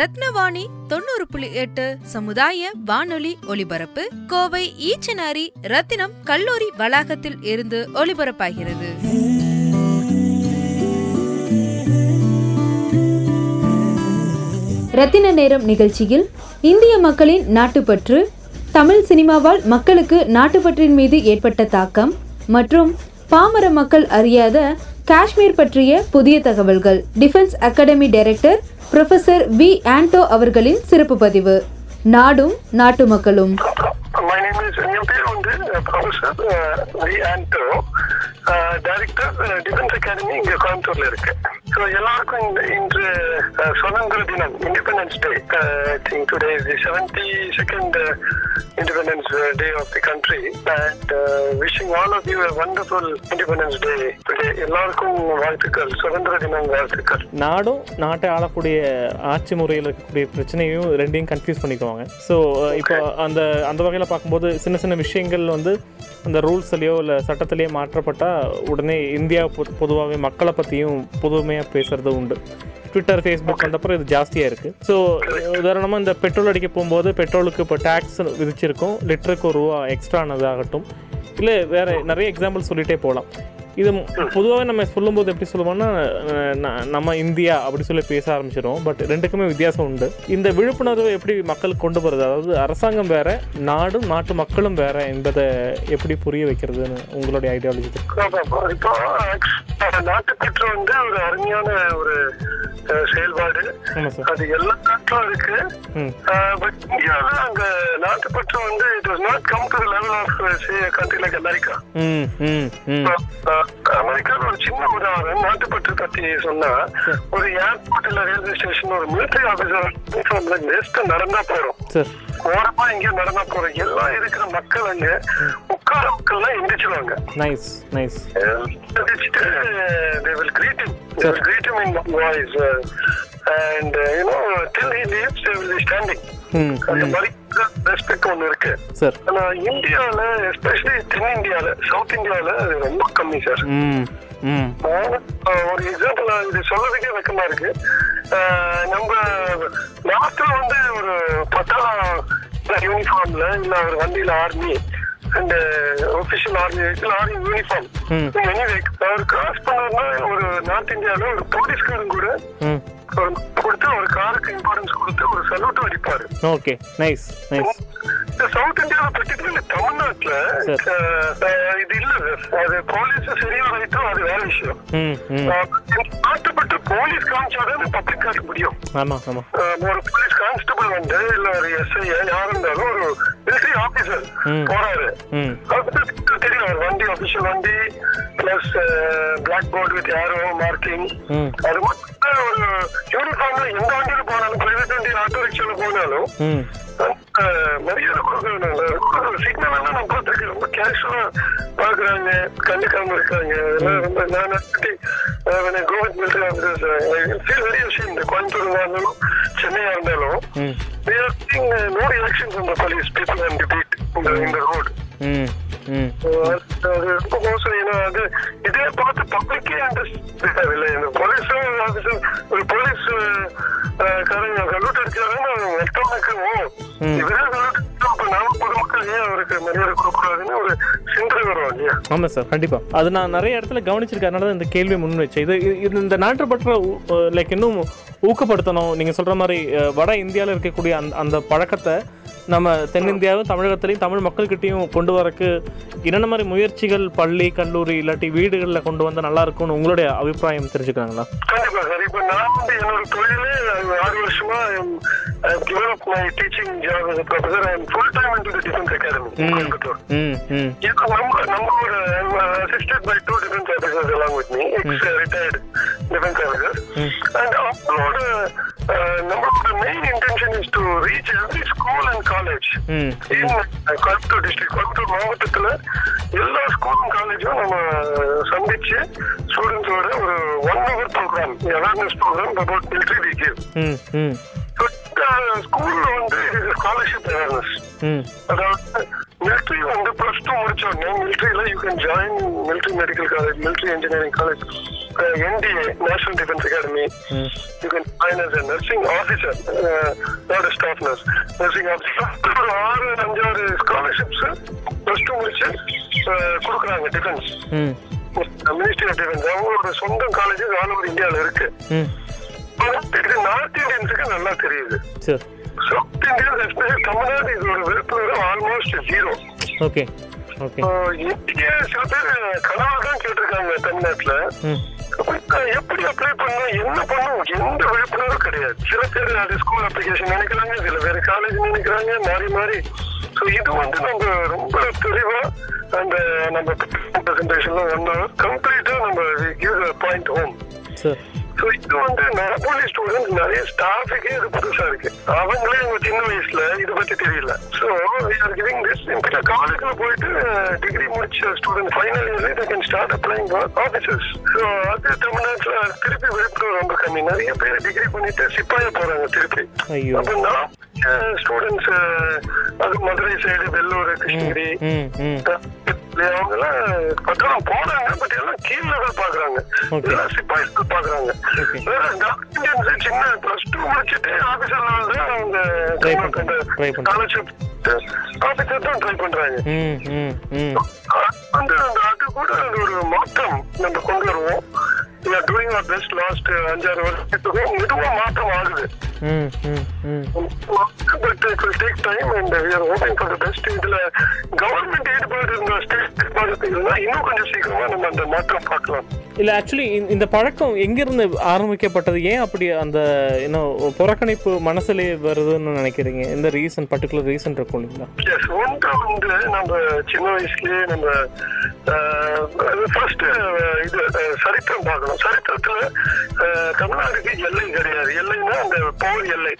ரத்னவாணி தொண்ணூறு புள்ளி எட்டு சமுதாய வானொலி ஒலிபரப்பு கோவை ஈச்சனாரி ரத்தினம் கல்லூரி வளாகத்தில் இருந்து ஒலிபரப்பாகிறது. ரத்தின நேரம் நிகழ்ச்சியில் இந்திய மக்களின் நாட்டுப்பற்று தமிழ் சினிமாவால் மக்களுக்கு நாட்டுப்பற்றின் மீது ஏற்பட்ட தாக்கம் மற்றும் பாமர மக்கள் அறியாத காஷ்மீர் பற்றிய புதிய தகவல்கள். Defence academy director professor V Anto அவர்களின் சிறப்பு பதிவு. நாடும் நாட்டு மக்களும். டைரக்டர் டிஃபென்ஸ் அகாடமி இங்க கோயம்புத்தூர்ல இருக்கு. எல்லாருக்கும் இன்று சுதந்திர தினம் independence day think today the seventy second independence day of the country and wishing all of you wonderful independence day today எல்லாருக்கும் வாழ்த்துக்கள் சுதந்திர தினம் வாழ்த்துக்கள். நாடும் நாட்டை ஆளக்கூடிய ஆட்சி முறையில் இருக்கக்கூடிய பிரச்சனையும் ரெண்டையும் கன்ஃபியூஸ் பண்ணிக்குவாங்க. ஸோ இப்போ அந்த அந்த வகையில் பார்க்கும்போது சின்ன சின்ன விஷயங்கள் வந்து அந்த ரூல்ஸ்லையோ இல்லை சட்டத்திலேயோ மாற்றப்பட்டால் உடனே இந்தியா பொதுவாகவே மக்களை பற்றியும் புதுமையாக பேசுறது உண்டு. ட்விட்டர் ஃபேஸ்புக் வந்தப்பறம் இது ஜாஸ்தியாக இருக்குது ஸோ உதாரணமாக இந்த பெட்ரோல் அடிக்க போகும்போது பெட்ரோலுக்கு இப்போ டேக்ஸ் விதிச்சிருக்கோம். லிட்டருக்கு ஒரு ரூபா எக்ஸ்ட்ரா ஆனதாகட்டும். இல்லை வேறு நிறைய எக்ஸாம்பிள் சொல்லிகிட்டே போகலாம் இது பொதுவாகவே நம்ம சொல்லும்போது எப்படி சொல்லுவோம்னா நம்ம இந்தியா அப்படி சொல்லி பேச ஆரம்பிச்சிடும் பட் ரெண்டுக்குமே வித்தியாசம் உண்டு. இந்த விழிப்புணர்வை எப்படி மக்களுக்கு கொண்டு போகிறது அதாவது அரசாங்கம் வேற நாடும் நாட்டு மக்களும் வேற என்பதை எப்படி புரிய வைக்கிறதுன்னு உங்களுடைய ஐடியாலஜி இப்போ நாட்டுப்பற்று வந்து ஒரு அருமையான ஒரு செயல்பாடு. அது எல்லா நாட்டிலும் இருக்கு. பட் இந்தியாவில் அங்க நாட்டுப்பற்று வந்து it was not come to level of country like America அமெரிக்காவில் ஒரு சின்ன உதாரணம் நாட்டுப்பற்று பத்தி சொன்னா ஒரு ஏர்போர்ட்ல ரயில்வே ஸ்டேஷன் ஒரு மிலிட்டரி ஆபீசர் நெஸ்ட் நடந்தா போறோம் சார். ஓரமா எங்கேயும் நடந்தா போறோம். எல்லாம் இருக்கிற மக்கள் அங்க உட்கார மக்கள்லாம் எந்திரிச்சிருவாங்க. நைஸ் நைஸ் எந்திரிச்சிட்டு they will greet him. They will till he leaves they will be standing. ம் அந்த மாதிரி ரெஸ்பெக்ட் ஒன்று இருக்கு. சார் ஆனா இந்தியால எஸ்பெஷலி தென் இந்தியால சவுத் இந்தியால அது ரொம்ப கம்மி சார் ம் ம் ஒரு எக்ஸாம்பிள் இது சொல்றதுக்கே வெக்கமா இருக்கு. நம்ம நாட்டுல வந்து ஒரு பட்டாளம் யூனிஃபார்ம்ல இல்ல ஒரு வண்டியில army and official army vehicle army uniform hmm. Anyway our cross பண்ணா ஒரு நார்த் இந்தியால ஒரு போலீஸ்காரன் கூட ஒரு கொடுத்து ஒரு காருக்கு இம்பார்ட்டன்ஸ் கொடுத்து ஒரு சல்யூட்டும் அடிப்பாரு. ஓகே நைஸ் நைஸ் சவுத் இந்தியால பர்டிகுலர்லி தமிழ்நாட்டுல இது இல்ல அது போலீஸ் சரியா ரைட்டோ அது வேற விஷயம். நாட்டுப்பட்டு போலீஸ் காமிச்சாதான் பப்ளிக் காட்ட முடியும். ஒரு போலீஸ் கான்ஸ்டபிள் வந்து இல்ல ஒரு எஸ்ஐ யார் இருந்தாலும் ஒரு மிலிட்டரி ஆபீசர். போறாரு. தெரியும் ஒரு வண்டி அபிஷியல் வண்டி பிளஸ் பிளாக் போர்டு வித் யாரோ மார்க்கிங் அது மட்டும் ஒரு யூனிஃபார்ம்ல எந்த வண்டியில போனாலும் பிரைவேட் வண்டி ஆட்டோ ரிக்ஷால போனாலும் மரியாதை கொடுக்கணும் சிக்னல் எல்லாம் நான் பார்த்துருக்கேன் ரொம்ப கேஷுவலா பாக்குறாங்க கண்டுக்காம இருக்காங்க. அதெல்லாம் ரொம்ப நான் கவர்மெண்ட் ஃபீல் வெரி விஷயம் இந்த கோயம்புத்தூர் இருந்தாலும் சென்னையா இருந்தாலும் they are seeing uh, no reaction from the police people and debate in the, in the road. ம் ம் அது ரொம்ப மோசம் ஏன்னா அது இதே பார்த்து பப்ளிக்கே இல்லை இந்த போலீஸ் ஆஃபீஸர் ஒரு போலீஸ் காரங்க கல்லூட்டு இவரே கல்லூட்டு ஆமா சார் கண்டிப்பாக அது நான் நிறைய இடத்துல கவனிச்சிருக்கேன். இந்த கேள்வி முன் வச்சேன் இது இது- இந்த நாட்டுப்பற்ற லைக் இன்னும் ஊக்கப்படுத்தணும். நீங்கள் சொல்ற மாதிரி வட இந்தியாவில் இருக்கக்கூடிய அந்த அந்த பழக்கத்தை நம்ம தென்னிந்தியாவும் தமிழகத்திலையும் தமிழ் மக்கள்கிட்டயும் கொண்டு வரக்கு என்னென்ன மாதிரி முயற்சிகள் பள்ளி கல்லூரி இல்லாட்டி வீடுகளில் கொண்டு வந்தா நல்லா இருக்கும்னு உங்களுடைய அபிப்பிராயம் தெரிஞ்சுக்கலாங்களா? கண்டிப்பா சார். இப்ப நான் வந்து என்னோட தொழிலே ஆறு வருஷமா given up my teaching job as a professor. I am full time into the defense academy in Coimbatore. ம் ம். நம்ம நம்மளோட assisted by two defense officers along with me ex retired defense officers. and அவங்களோட uh, intention school and college. Hmm in uh, Coimbatore district Coimbatore மாவட்டத்துல எல்லா ஸ்கூலும் காலேஜும் நம்ம சந்திச்சு ஸ்டூடெண்ட்ஸோட ஒரு one hour program awareness program about military we give hmm hmm ஸ்கூல்ல வந்து ஸ்காலர்ஷிப் அவேர்னஸ் ம் அதாவது மிலிட்ரி வந்து பிளஸ் டூ முடிச்ச உடனே மிலிட்ரியில you can join military medical college military engineering college NDA national defence academy you can join as nursing officer not staff nurse nursing officer ஒரு ஆறு அஞ்சாறு ஸ்காலர்ஷிப்ஸ் பிளஸ் டூ முடிச்சு கொடுக்குறாங்க டிஃபென்ஸ் மினிஸ்ட்ரி ஆஃப் டிஃபென்ஸ் அவங்களோட சொந்த colleges all over இந்தியாவில் இருக்கு north இந்தியன்ஸுக்கு நல்லா தெரியுது. சவுத் இந்தியன்ஸ் எஸ்பெஷலி தமிழ்நாடு இதோட விழுப்புணர்வு ஆல்மோஸ்ட் ஜீரோ ஓகே இங்கே சில பேர் கனவா தான் கேட்டிருக்காங்க தமிழ்நாட்டுல எப்படி அப்ளை பண்ணணும் என்ன பண்ணணும் எந்த விழிப்புணர்வும் கிடையாது. சில பேர் அது ஸ்கூல் அப்ளிகேஷன் நினைக்கிறாங்க சில பேர் காலேஜ் நினைக்கிறாங்க மாறி மாறி. ஸோ இது வந்து நம்ம ரொம்ப தெளிவா அந்த நம்ம பிரசன்டேஷன்ல ஒன் ஹவர் கம்ப்ளீட்டா நம்ம கிவ் பாயிண்ட் ஹோம் சரி ஸோ இது வந்து போலி ஸ்டூடெண்ட்ஸ் நிறைய ஸ்டாஃபுக்கே இது புதுசா இருக்கு. அவங்களே அவங்க சின்ன வயசுல இதை பத்தி தெரியல. ஸோ ஆர் கிவிங் திஸ் காலேஜ்ல போயிட்டு டிகிரி முடிச்ச ஸ்டூடெண்ட் ஃபைனல் இயர்ல they can start applying officers so அது தமிழ்நாட்டுல திருப்பி விழுப்புரம் ரொம்ப கம்மி. நிறைய பேர் டிகிரி பண்ணிட்டு சிப்பாய போறாங்க திருப்பி. அப்ப நான் ஸ்டூடெண்ட்ஸ் அது மதுரை சைடு வெள்ளூர் கிருஷ்ணகிரி. ம் ம் அவங்க எல்லாம் பத்திரம் போறாங்க பட் எல்லாம் கீழ் லெவல் பாக்குறாங்க. எல்லாம் சிப்பாய்ஸ் பாக்குறாங்க சின்ன பிளஸ் டூ முடிச்சுட்டு ஆபீசர் லெவல் அவங்க Try ஆபீசர் தான் ட்ரை பண்றாங்க. வந்து அந்த அது கூட அந்த ஒரு மாற்றம். நம்ம கொண்டு வருவோம். டூயிங் ஆர் பெஸ்ட் லாஸ்ட் அஞ்சாறு வருஷத்துக்கு மெதுவா மாற்றம் ஆகுது. But it will take time and we are hoping for the best இதுல கவர்மெண்ட் ஈடுபாடு இருந்த ஸ்டேட் ஈடுபாடு இருந்தா இன்னும் கொஞ்சம் சீக்கிரமா நம்ம அந்த மாற்றம் பார்க்கலாம். இல்லை ஆக்சுவலி இந்த பழக்கம் எங்கிருந்து ஆரம்பிக்கப்பட்டது? ஏன் அப்படி அந்த இன்னும் புறக்கணிப்பு மனசுலே வருதுன்னு நினைக்கிறீங்க? எந்த ரீசன் பர்டிகுலர் ரீசன் இருக்கும் இல்லைங்களா? ஒன்று வந்து நம்ம சின்ன வயசுலயே நம்ம ஃபர்ஸ்ட் இது சரித்திரம் பார்க்கணும். சரித்திரத்துல தமிழ்நாடுக்கு எல்லை கிடையாது. எல்லைன்னா அந்த போர் எல்லை.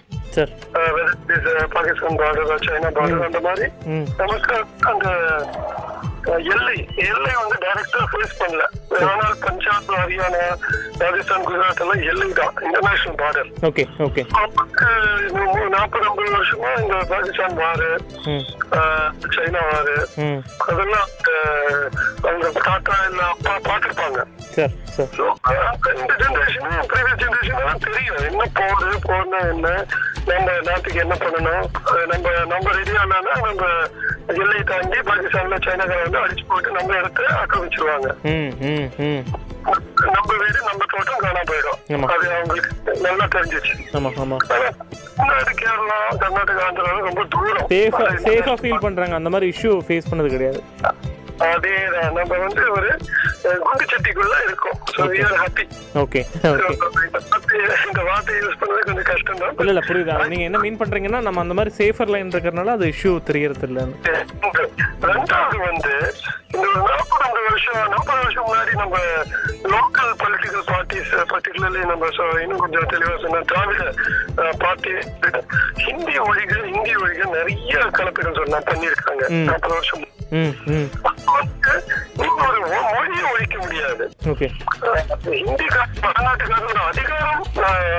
பாகிஸ்தான் பார்டர் சைனா பார்டர் அந்த மாதிரி. நமக்கு அந்த எல்லை எல்லை வந்து டைரக்டா ஃபேஸ் பண்ணல. ஆனால் பஞ்சாப் ஹரியானா ராஜஸ்தான் குஜராத் எல்லாம் எல்லை தான் இன்டர்நேஷனல் பார்டர் ஓகே ஓகே. நாற்பது ஐம்பது வருஷமா இந்த பாகிஸ்தான் வாரு சைனா வாரு அதெல்லாம் அவங்க தாத்தா இல்ல அப்பா ஸோ இந்த ஜென்ரேஷனும் ப்ரீவியஸ் ஜென்ரேஷன் தெரியும் என்ன போகுது போனா என்ன? நம்ம நாட்டுக்கு என்ன பண்ணணும்? நம்ம நம்ம ரெடி ஆனானா நம்ம எல்லையை தாண்டி பாகிஸ்தான்ல சைனாக்கார வந்து அடிச்சு போட்டு நம்ம இடத்த ஆக்கிரமிச்சிருவாங்க. நம்ம வீடு நம்ம தோட்டம் காணா போயிடும். அது அவங்களுக்கு நல்லா தெரிஞ்சிச்சு. தமிழ்நாடு கேரளா கர்நாடகா ஆந்திரா ரொம்ப தூரம். சேஃபாக ஃபீல் பண்ணுறாங்க அந்த மாதிரி இஷ்யூ ஃபேஸ் பண்ணது கிடையாது. அதேதான் நம்ம வந்து ஒரு அஹ், குண்டு சட்டிக்குள்ள இருக்கோம் so we are happy okay இந்த வார்த்தை யூஸ் பண்ணது கொஞ்சம் கஷ்டம் தான் இல்லை இல்லை புரியுது. நீங்கள் என்ன மீன் பண்ணுறீங்கன்னா நம்ம அந்த மாதிரி சேஃபர் லைன் இருக்கிறனால அது இஷ்யூ தெரியறது இல்லைன்னு ரெண்டாவது வந்து இந்த ஒரு நாற்பது வருஷம் நாற்பது வருஷம் முன்னாடி நம்ம லோக்கல் பொலிட்டிக்கல் பார்ட்டிஸ் பர்டிகுலர்லி நம்ம இன்னும் கொஞ்சம் தெளிவா சொன்ன திராவிட பார்ட்டி ஹிந்தி ஒழிக இந்தி ஒழிக நிறைய கலப்பிடம் சொன்னா பண்ணியிருக்காங்க. ம். நாற்பது வருஷம் வந்து நீங்க ஒரு மொ- மொழியை ஒழிக்க முடியாது. ஹிந்தி வடநாட்டுக்காரோட அதிகாரம்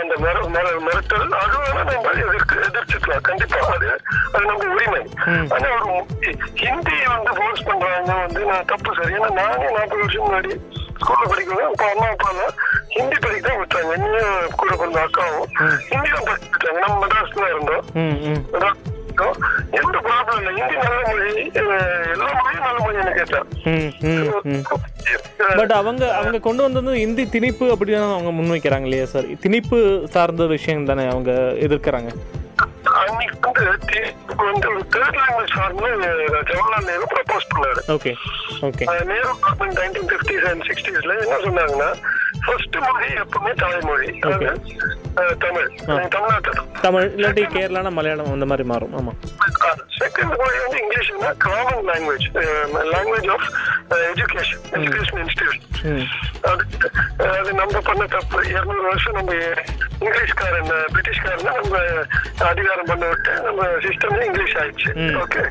அந்த மிர- மிர- மிரட்டல் அது வேணா நம்ம எதிர்க்க எதிர்த்துக்கலாம். கண்டிப்பா அது அது நம்ம உரிமை. ஆனா ஒரு மொழி, ஹிந்தி வந்து ஃபோர்ஸ் பண்றாங்க வந்து நான் தப்பு சரி. ஏன்னா நானே நாற்பது வருஷம் முன்னாடி ஸ்கூல்ல படிக்கணும் அப்ப அம்மா அப்பா ஹிந்தி படிக்க தான் விட்டாங்க. என்னையும் கூட பிறந்த அக்காவும் ஹிந்தி தான் நம்ம மெட்ராஸ்ல இருந்தோம். ம் ம் மெட்ராஸ் இருந்தோம். எந்த ப்ராப்ளம் இல்லை. ஹிந்தி நல்ல மொழி எல்லா மொழியும் நல்ல மொழின்னு கேட்டேன். பட் அவங்க அவங்க கொண்டு வந்தது இந்தி திணிப்பு அப்படி அவங்க முன்வைக்கிறாங்க இல்லையா சார் திணிப்பு சார்ந்த விஷயம் தானே அவங்க எதிர்க்கிறாங்க? அன்னைக்கு வந்து தீர்ப்பு வந்து ஒரு தேர்ட் லாங்குவேஜ் ஃபார்ம்ல ஜவஹர்லால் நேரு ப்ரப்போஸ் பண்ணாரு. Okay okay Nehru government nineteen fifties and சிக்ஸ்டீஸ்ல என்ன சொன்னாங்கன்னா ஃபர்ஸ்ட் மொழி எப்பவுமே தாய்மொழி. தமிழ். தமிழ்நாட்டில் தமிழ் இல்லாட்டி கேரளானா மலையாளம் அந்த மாதிரி மாறும். ஆமாம் செகண்ட் மொழி வந்து இங்கிலீஷ்னா common language language of education education institute hmm. அது நம்ம பண்ண தப்பு. இருநூறு வருஷம் நம்ம இங்கிலீஷ்காரன் பிரிட்டிஷ்காரன் நம்ம அதிகாரம் பண்ண விட்டு நம்ம சிஸ்டம் இங்கிலீஷ் ஆயிடுச்சு. ஓகே.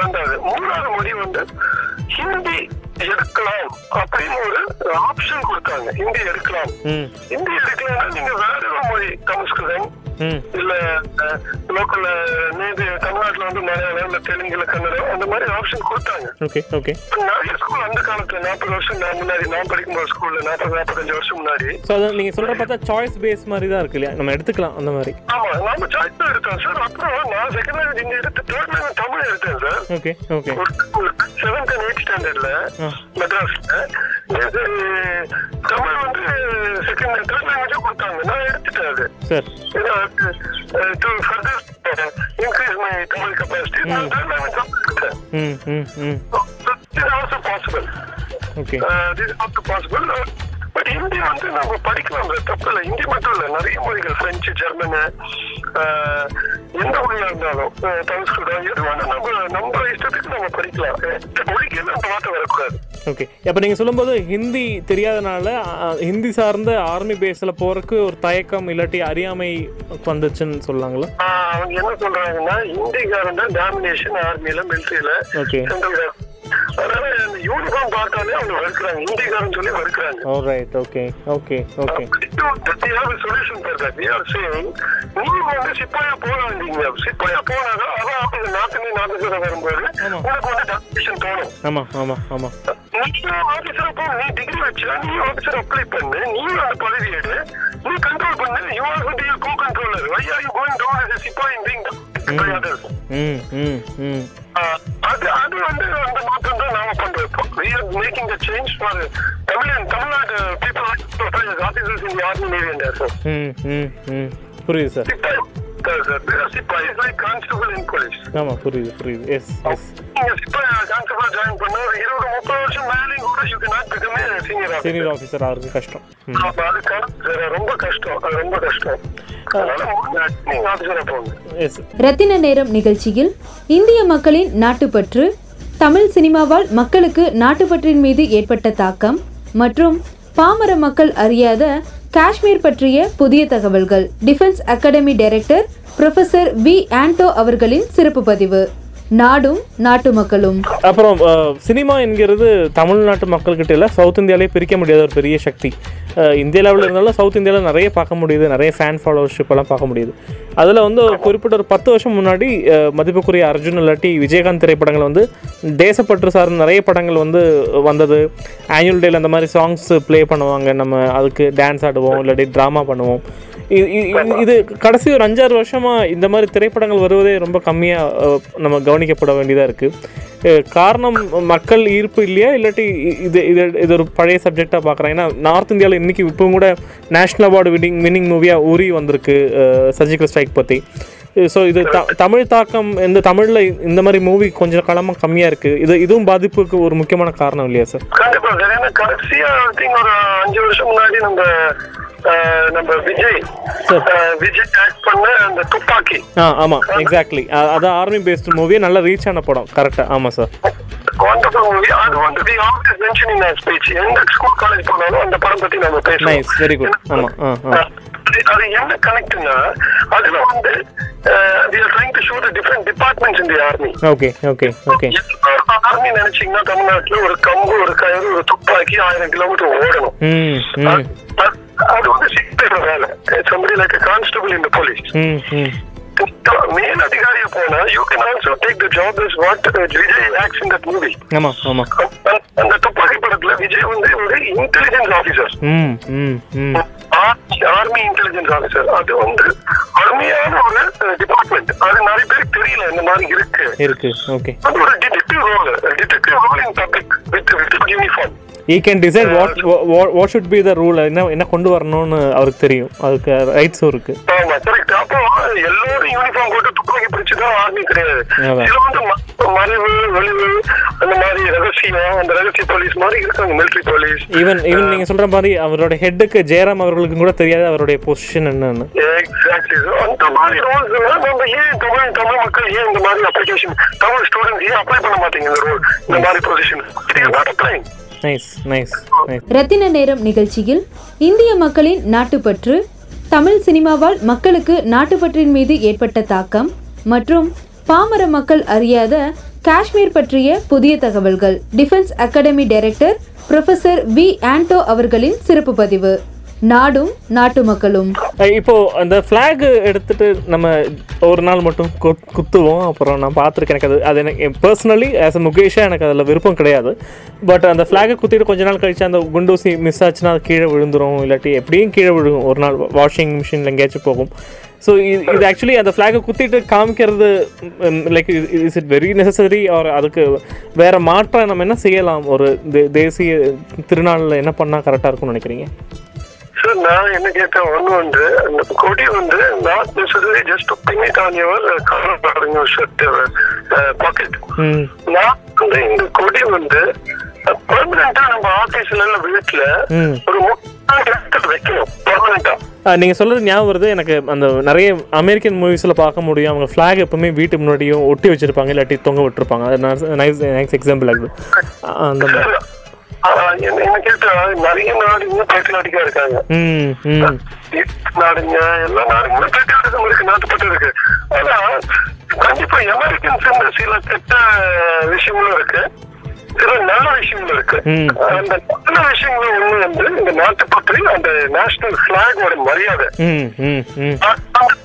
ரெண்டாவது. மூணாவது மொழி வந்து ஹிந்தி எடுக்கலாம் அப்படின்னு ஒரு ஆப்ஷன் கொடுத்தாங்க. ஹிந்தி எடுக்கலாம். ஹிந்தி எடுக்கலன்னா நீங்க வேற ஒரு மொழி சமஸ்கிருதம் ம் இல்ல லோக்கல்ல நேது தமிழ்நாட்டுல வந்து மலையாளம் இல்ல தெலுங்குல கன்னடம் அந்த மாதிரி ஆப்ஷன் கொடுத்தாங்க. Okay okay. நிறைய ஸ்கூல் அந்த காலத்துல நாற்பது வருஷம் நான் முன்னாடி நான் படிக்கும்போது ஸ்கூல்ல நாற்பது நாற்பத்தஞ்சு வருஷம் முன்னாடி. நீங்கள் சொல்கிற பார்த்தா சாய்ஸ் பேஸ் மாதிரி தான் இருக்கு இல்லையா? நம்ம எடுத்துக்கலாம் அந்த மாதிரி. ஆமா நாம சாய்ஸ் தான் எடுத்தோம் சார் அப்புறம் நான் செகண்ட் இங்க எடுத்து தேர்ட் லாங்குவேஜ் தமிழ் எடுத்தேன் sir okay okay. Seventh and eight ஸ்டாண்டர்ட்ல. மெட்ராஸ்ல. தமிழ் வந்து செகண்ட் தேர்ட் லாங்குவேஜா கொடுத்தாங்க. நான் எடுத்துட்டேன் அது. to further increase my thermal capacity. Mm. Then I will come back. Mm, mm, mm. So, this is also possible. Okay. Uh, this is also possible. Uh, but Hindi வந்து நம்ம படிக்கலாம் தப்பு இல்லை ஹிந்தி மட்டும் இல்லை நிறைய மொழிகள் பிரெஞ்சு ஜெர்மனு எந்த மொழியா இருந்தாலும் சமஸ்கிருதம் எது வேணா நம்ம நம்ம இஷ்டத்துக்கு நம்ம படிக்கலாம். மொழிக்கு எல்லாம் வார்த்தை வரக்கூடாது. ஓகே அப்போ நீங்கள் சொல்லும்போது ஹிந்தி தெரியாதனால ஹிந்தி சார்ந்த ஆர்மி பேஸில் போகிறதுக்கு ஒரு தயக்கம் இல்லாட்டி அறியாமை வந்துச்சுன்னு சொல்லாங்களா? அவங்க என்ன சொல்றாங்கன்னா ஹிந்திக்காரன் தான் டாமினேஷன் ஆர்மியில மிலிட்டரியில ஓகே சென்ட்ரல் அதனால யூனிஃபார்ம் பார்த்தாலே அவங்க வெறுக்கிறாங்க ஹிந்திக்காரன் சொல்லி வெறுக்கிறாங்க ஓ right okay okay okay solution நீங்க வந்து சிப்பாயா போகாதீங்க. சிப்பாயா போனாதான் அதான் அவங்க நாட்டு நீ நாட்டு சொல்ல வரும்போது உனக்கு வந்து டெபிஷன் தோணும். ஆமாம் ஆமாம் ஆமாம் நீ ஆபீசர் போ நீ டிகிரி வச்சா நீ ஆபீசர் அப்ளை பண்ணு நீ அந்த பதவி எடு நீ கண்ட்ரோல் பண்ணு யூ ஆர் வந்து go controller why are you going down as a சிப்பாய் இன் பீங் ம் ம் ம் அது அது வந்து அந்த மாற்றம் தான் நாம பண்றோம் இப்போ we are making the change for Tamil Tamil Nadu people officers in army navy and air force hmm hmm hmm புரியுது சார் புரியுது புரியுது. எஸ் எஸ் சீனியர் ஆஃபீஸர் கஷ்டம் ரொம்ப கஷ்டம். ரொம்ப கஷ்டம் ரத்தின நேரம் நிகழ்ச்சியில் இந்திய மக்களின் நாட்டுப்பற்று தமிழ் சினிமாவால் மக்களுக்கு நாட்டுப்பற்றின் மீது ஏற்பட்ட தாக்கம் மற்றும் பாமர மக்கள் அறியாத காஷ்மீர் பற்றிய புதிய தகவல்கள். Defence academy director professor V Anto அவர்களின் சிறப்பு பதிவு. நாடும் நாட்டு மக்களும். அப்புறம் சினிமா என்கிறது தமிழ்நாட்டு மக்கள்கிட்ட இல்லை சவுத் இந்தியாவிலே பிரிக்க முடியாத ஒரு பெரிய சக்தி. இந்திய லெவலில் இருந்தாலும் சவுத் இந்தியாவில் நிறைய பார்க்க முடியுது நிறைய ஃபேன் ஃபாலோவர்ஷிப் எல்லாம் பார்க்க முடியுது. அதில் வந்து குறிப்பிட்ட ஒரு பத்து வருஷம் முன்னாடி மதிப்புக்குரிய அர்ஜுன் இல்லாட்டி விஜயகாந்த் திரைப்படங்கள் வந்து தேசப்பற்று சார் நிறைய படங்கள் வந்து வந்தது. ஆனுவல் டேல அந்த மாதிரி சாங்ஸ் ப்ளே பண்ணுவாங்க. நம்ம அதுக்கு டான்ஸ் ஆடுவோம் இல்லாட்டி ட்ராமா பண்ணுவோம். இது கடைசி ஒரு அஞ்சாறு வருஷமா இந்த மாதிரி திரைப்படங்கள் வருவதே ரொம்ப கம்மியா அஹ், நம்ம கவனிக்கப்பட வேண்டியதா இருக்கு. அஹ், காரணம் மக்கள் ஈர்ப்பு இல்லையா? இல்லாட்டி இது இது இது ஒரு பழைய சப்ஜெக்டா பார்க்குறேன் ஏன்னா நார்த் இந்தியாவில் இன்னைக்கு இப்போ கூட நேஷனல் அவார்டு வின்னிங் வின்னிங் மூவியா உரி வந்திருக்கு சர்ஜிக்கல் ஸ்ட்ரைக் பற்றி ஸோ இது த தமிழ் தாக்கம் இந்த தமிழில் இந்த மாதிரி மூவி கொஞ்சம் காலமாக கம்மியாக இருக்குது இது இதுவும் பாதிப்புக்கு ஒரு முக்கியமான காரணம் இல்லையா சார் கண்டிப்பா சார் ஏன்னா கடைசியா I think ஒரு அஞ்சு வருஷம் முன்னாடி நம்ம நம்ம விஜய் விஜய் ஆக்ட் பண்ண அந்த துப்பாக்கி. ஆ ஆமாம் எக்ஸாக்ட்லி அதான் ஆர்மி பேஸ்டு மூவியே நல்லா ரீச் ஆன படம். கரெக்டாக ஆமாம் சார் wonderful மூவி அது வந்து we always mention in speech எந்த ஸ்கூல் காலேஜ் போனாலும் அந்த படம் பத்தி நம்ம பேசுவோம். நைஸ் வெரி குட் ஆமாம் ஆ. அது- அது என்ன கனெக்ட்னா அதுல வந்து we are trying to show the different departments in the army okay okay okay army நினைச்சீங்கன்னா தமிழ்நாட்டுல ஒரு கம்பு ஒரு கயிறு ஒரு துப்பாக்கி ஆயிரம் கிலோமீட்டர் ஓடணும் அது- வந்து சிக்ஸ் வேலை the police. ம் ம் மேல் அதிகாரியா போனா you can also take the job is what Vijay acts in that movie ஆமாம் ஆமாம் அந்த துப்பாக்கி படத்துல விஜய் வந்து ஒரு intelligence officer army intelligence officer அது வந்து அருமையான ஒரு டிபார்ட்மெண்ட் அது நிறைய பேருக்கு தெரியல இந்த மாதிரி இருக்கு. இருக்கு ஓகே அது ஒரு detective role detective role in public with with uniform he can decide what what should be the rule என்ன என்ன கொண்டு வரணும்னு அவருக்கு தெரியும். அதுக்கு ரைட்ஸும் இருக்கு. ஆமா கரெக்ட் அப்போ எல்லாரும் யூனிஃபார்ம் போட்டு துப்பாக்கி பிடிச்சுதான் ஆர்மி கிடையாது. சில வந்து மறைவு வெளிவு அந்த மாதிரி ரகசியம் அந்த ரகசிய போலீஸ் மாதிரி இருக்காங்க மிலிட்டரி போலீஸ் ஈவன் ஈவன் நீங்க சொல்ற மாதிரி அவரோட ஹெட்டுக்கு ஜெயராம் அவர்களுக்கு கூட தெரியாது அவருடைய பொசிஷன் என்னன்னு. எக்ஸாக்ட்லி அந்த மாதிரி ரூல்ஸ் நம்ம ஏன் தமிழ் தமிழ் மக்கள் ஏன் இந்த மாதிரி அப்ளிகேஷன் தமிழ் ஸ்டூடெண்ட்ஸ் ஏன் அப்ளை பண்ண மாட்டீங்க இந்த ரூல் இந்த மாதிரி பொசிஷன் ரத்தின நேரம் நிகழ்ச்சியில் இந்திய மக்களின் நாட்டுப்பற்று தமிழ் சினிமாவால் மக்களுக்கு நாட்டுப்பற்றின் மீது ஏற்பட்ட தாக்கம் மற்றும் பாமர மக்கள் அறியாத காஷ்மீர் பற்றிய புதிய தகவல்கள். Defence academy director professor V Anto அவர்களின் சிறப்பு பதிவு. நாடும் நாட்டு மக்களும். இப்போ அந்த ஃப்ளாக் எடுத்துட்டு நம்ம ஒரு நாள் மட்டும் குத்துவோம். அப்புறம் நான் பார்த்துருக்கேன். எனக்கு அது அது எனக்கு பர்சனலி ஆஸ் அ முகேஷாக எனக்கு அதில் விருப்பம் கிடையாது. பட் அந்த ஃப்ளாகை குத்திட்டு கொஞ்ச நாள் கழிச்சு அந்த குண்டூசி மிஸ் ஆச்சுன்னா அது கீழே விழுந்துரும். இல்லாட்டி எப்படியும் கீழே விழுகும். ஒரு நாள் வாஷிங் மிஷினில் எங்கேயாச்சும் போகும். ஸோ இது ஆக்சுவலி அந்த ஃப்ளாகை குத்திட்டு காமிக்கிறது like is it very necessary or அதுக்கு வேற மாற்றம் நம்ம என்ன செய்யலாம்? ஒரு தே- தேசிய திருநாளில் என்ன பண்ணால் கரெக்டாக இருக்கும்னு நினைக்கிறீங்க? சார் நான் என்ன கேட்டேன் ஒண்ணு வந்து அந்த கொடி வந்து not necessary just pin it on your collar shirt pocket நான் வந்து இந்த கொடி வந்து பெர்மனண்டா நம்ம ஆபீஸ்ல இல்ல வீட்டுல ஒரு இடத்துல வைக்கணும் பெர்மனண்டா ஆ, நீங்க சொல்றது ஞாபகம் வருது. எனக்கு அந்த நிறைய அமெரிக்கன் மூவிஸ்ல பார்க்க முடியும். அவங்க ஃபிளாக் எப்பவுமே வீட்டு முன்னாடியும் ஒட்டி வச்சிருப்பாங்க இல்லாட்டி தொங்க விட்டுருப்பாங்க. அது நைஸ் நைஸ் எக்ஸாம்பிள் ஆகுது அந்த மாதிரி. என்ன கேட்டா நிறைய நாடு இன்னும் பேட்டிலாட்டிக்கா இருக்காங்க நாடுங்க எல்லா நாடுங்களும் பேட்டிலாட்டிசம் இருக்கு நாட்டுப்பட்டு இருக்கு. ஆனா கண்டிப்பா அமெரிக்கன்ஸ் சில கெட்ட விஷயங்களும் இருக்கு. சில நல்ல விஷயங்களும் இருக்கு. அந்த நல்ல விஷயங்களும் ஒண்ணு வந்து இந்த நாட்டு பற்றி அந்த நேஷனல் பிளாகோட மரியாதை.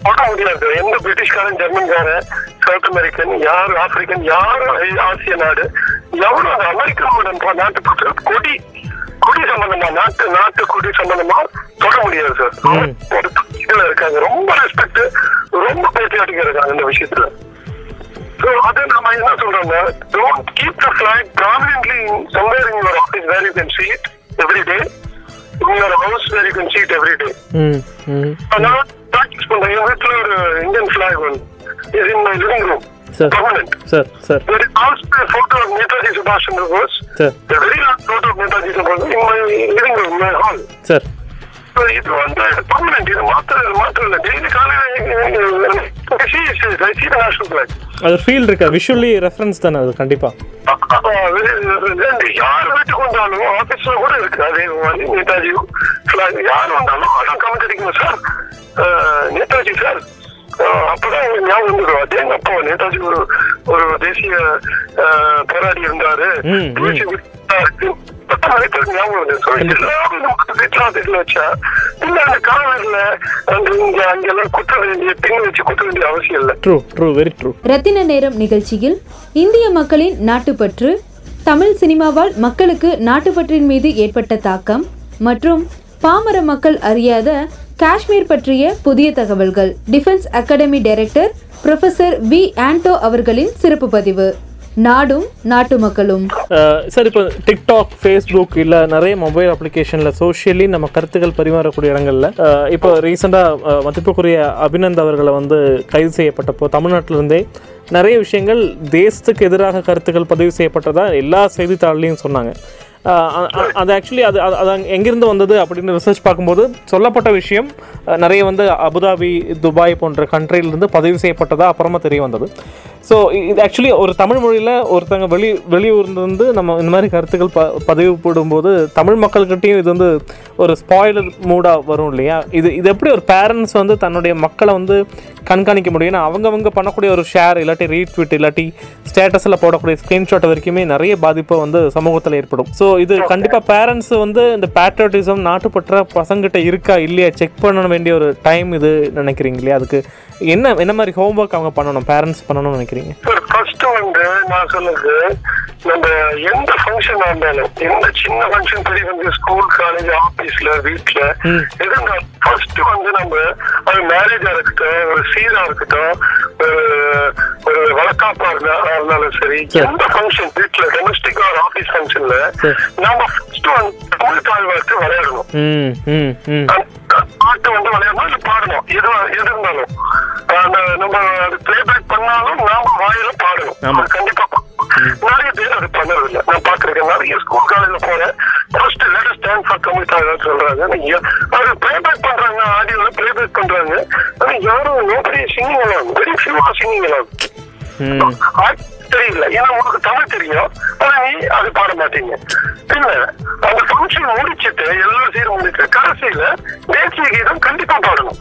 போட முடியாது. எந்த பிரிட்டிஷ்காரன் ஜெர்மன்காரன் சவுத் அமெரிக்கன் யார் ஆப்பிரிக்கன் யாரும் ஆசிய நாடு எவ்வளவு அந்த அமெரிக்கனோட நாட்டு கொடி கொடி சம்பந்தமா? நாட்டு நாட்டு கொடி சம்பந்தமா? தொட முடியாது சார். ஒரு இதுல இருக்காங்க. ரொம்ப ரெஸ்பெக்ட் ரொம்ப பேட்டியாட்டிக்கா இருக்காங்க இந்த விஷயத்துல. So, அது நம்ம என்ன சொல்றோம்னா don't keep the flag prominently somewhere in your office where you can house where you can see it every day. ம் ம். நான் ப்ராக்டிஸ் பண்றேன். என் வீட்டுல ஒரு Indian flag one is in my living room sir permanent sir sir there is also a photo of Netaji Subhash Chandra Bose sir a very large photo of Netaji Subhash in my living room my hall sir So, இது வந்து permanent இது மாத்திரம் இது மாத்திரம் இல்லை daily காலையில் I see the national flag அது feel இருக்கா விஷுவலி ரெஃபரன்ஸ் தானே அது கண்டிப்பா யார் வீட்டுக்கு வந்தாலும் ஆபீஸ்ல கூட இருக்கு அதே மாதிரி நேதாஜி. யார் வந்தாலும் அதான் கமெண்ட் அடிக்கணும் சார் நேதாஜி சார் அப்பதான் எனக்கு ஞாபகம் வந்துடும் அதே அப்போ நேதாஜி ஒரு ஒரு தேசிய போராடி இருந்தாரு. ரத்தின நேரம் நிகழ்ச்சியில் இந்திய மக்களின் நாட்டுப்பற்று தமிழ் சினிமாவால் மக்களுக்கு நாட்டுப்பற்றின் மீது ஏற்பட்ட தாக்கம் மற்றும் பாமர மக்கள் அறியாத காஷ்மீர் பற்றிய புதிய தகவல்கள். Defence academy director professor V. Anto அவர்களின் சிறப்பு பதிவு. நாடும் நாட்டு மக்களும். சார் இப்போ டிக்டாக் ஃபேஸ்புக் இல்லை நிறைய மொபைல் அப்ளிகேஷனில் சோஷியலி நம்ம கருத்துக்கள் பரிமாறக்கூடிய இடங்களில் இப்போ ரீசெண்டாக மதிப்புக்குரிய அபிநந்த் அவர்களை வந்து கைது செய்யப்பட்டப்போ தமிழ்நாட்டிலிருந்தே நிறைய விஷயங்கள் தேசத்துக்கு எதிராக கருத்துக்கள் பதிவு செய்யப்பட்டதாக எல்லா செய்தித்தாள்லையும் சொன்னாங்க. அது ஆக்சுவலி அது அது எங்கேருந்து எங்கிருந்து வந்தது அப்படின்னு ரிசர்ச் பார்க்கும்போது சொல்லப்பட்ட விஷயம் நிறைய வந்து அபுதாபி துபாய் போன்ற கண்ட்ரிலிருந்து பதிவு செய்யப்பட்டதா அப்புறமா தெரிய வந்தது ஸோ இது ஆக்சுவலி ஒரு தமிழ் மொழியில் ஒருத்தங்க வெளி வெளியூர்லேருந்து நம்ம இந்த மாதிரி கருத்துக்கள் ப பதிவு போடும்போது தமிழ் மக்கள்கிட்டயும் இது வந்து ஒரு ஸ்பாயிலர் மூடாக வரும் இல்லையா? இது இது எப்படி ஒரு பேரண்ட்ஸ் வந்து தன்னுடைய மக்களை வந்து கண்காணிக்க முடியும்? ஏன்னா அவங்கவங்க பண்ணக்கூடிய ஒரு ஷேர் இல்லாட்டி ரீட்வீட் இல்லாட்டி ஸ்டேட்டஸில் போடக்கூடிய ஸ்க்ரீன்ஷாட் வரைக்குமே நிறைய பாதிப்பு வந்து சமூகத்தில் ஏற்படும். ஸோ இது கண்டிப்பாக பேரண்ட்ஸ் வந்து இந்த பேட்ரியாட்டிசம் நாட்டுப்பற்ற பசங்கிட்ட இருக்கா இல்லையா செக் பண்ண வேண்டிய ஒரு டைம் இது நினைக்கிறீங்க இல்லையா? அதுக்கு என்ன என்ன மாதிரி ஹோம்ஒர்க் அவங்க பண்ணணும் பேரண்ட்ஸ் பண்ணணும்னு நினைக்கிறீங்க? சார் ஃபர்ஸ்ட் வந்து நான் சொல்லுது நம்ம எந்த ஃபங்க்ஷன் இருந்தாலும் எந்த சின்ன ஃபங்க்ஷன் பெரிய ஃபங்க்ஷன் ஸ்கூல் காலேஜ் ஆபீஸ்ல வீட்ல ம். எதுங்க ஃபர்ஸ்ட் வந்து நம்ம அது மேரேஜா இருக்கட்டும் ஒரு சீரா இருக்கட்டும் ஒரு ஒரு வழக்கா ஷாப்பா இருந்தா இருந்தாலும் சரி. எந்த ஃபங்க்ஷன் வீட்டுல டொமஸ்டிக் ஆர் ஆபீஸ் ஃபங்க்ஷன்ல சரி. ஃபர்ஸ்ட் வந்து தமிழ் தாழ்வார்த்து விளையாடணும். பாட்டு வந்து விளையாடணும் இல்ல பாடணும் எது எது இருந்தாலும். அந்த நம்ம அது பிளேபேக் பண்ணாலும் நாம வாயில பாடணும். கண்டிப்பா. நிறைய பேர் அது பண்ணது இல்ல நான் பாத்துருக்கேன் நிறைய ஸ்கூல் காலேஜ்ல போறேன். First let stand for Tamil தாழ்வார் சொல்றாங்க. அது பிளேபேக் பண்றாங்க ஆடியோல பிளேபேக் பண்றாங்க. ஆனா யாரும் நோபடி சிங்கிங் எல்லாம் வெரி ஃபியூ ஆர் சிங்கிங் எல்லாம் ம். ஆ- தெரியல. ஏன்னா உனக்கு தமிழ் தெரியும். ஆனா நீ அது பாட மாட்டீங்க. இல்ல அந்த ஃபங்க்ஷன் முடிச்சிட்டு எல்லாரும் சீர் முடிச்சு கடைசியில தேசிய கீதம் கண்டிப்பா பாடணும்.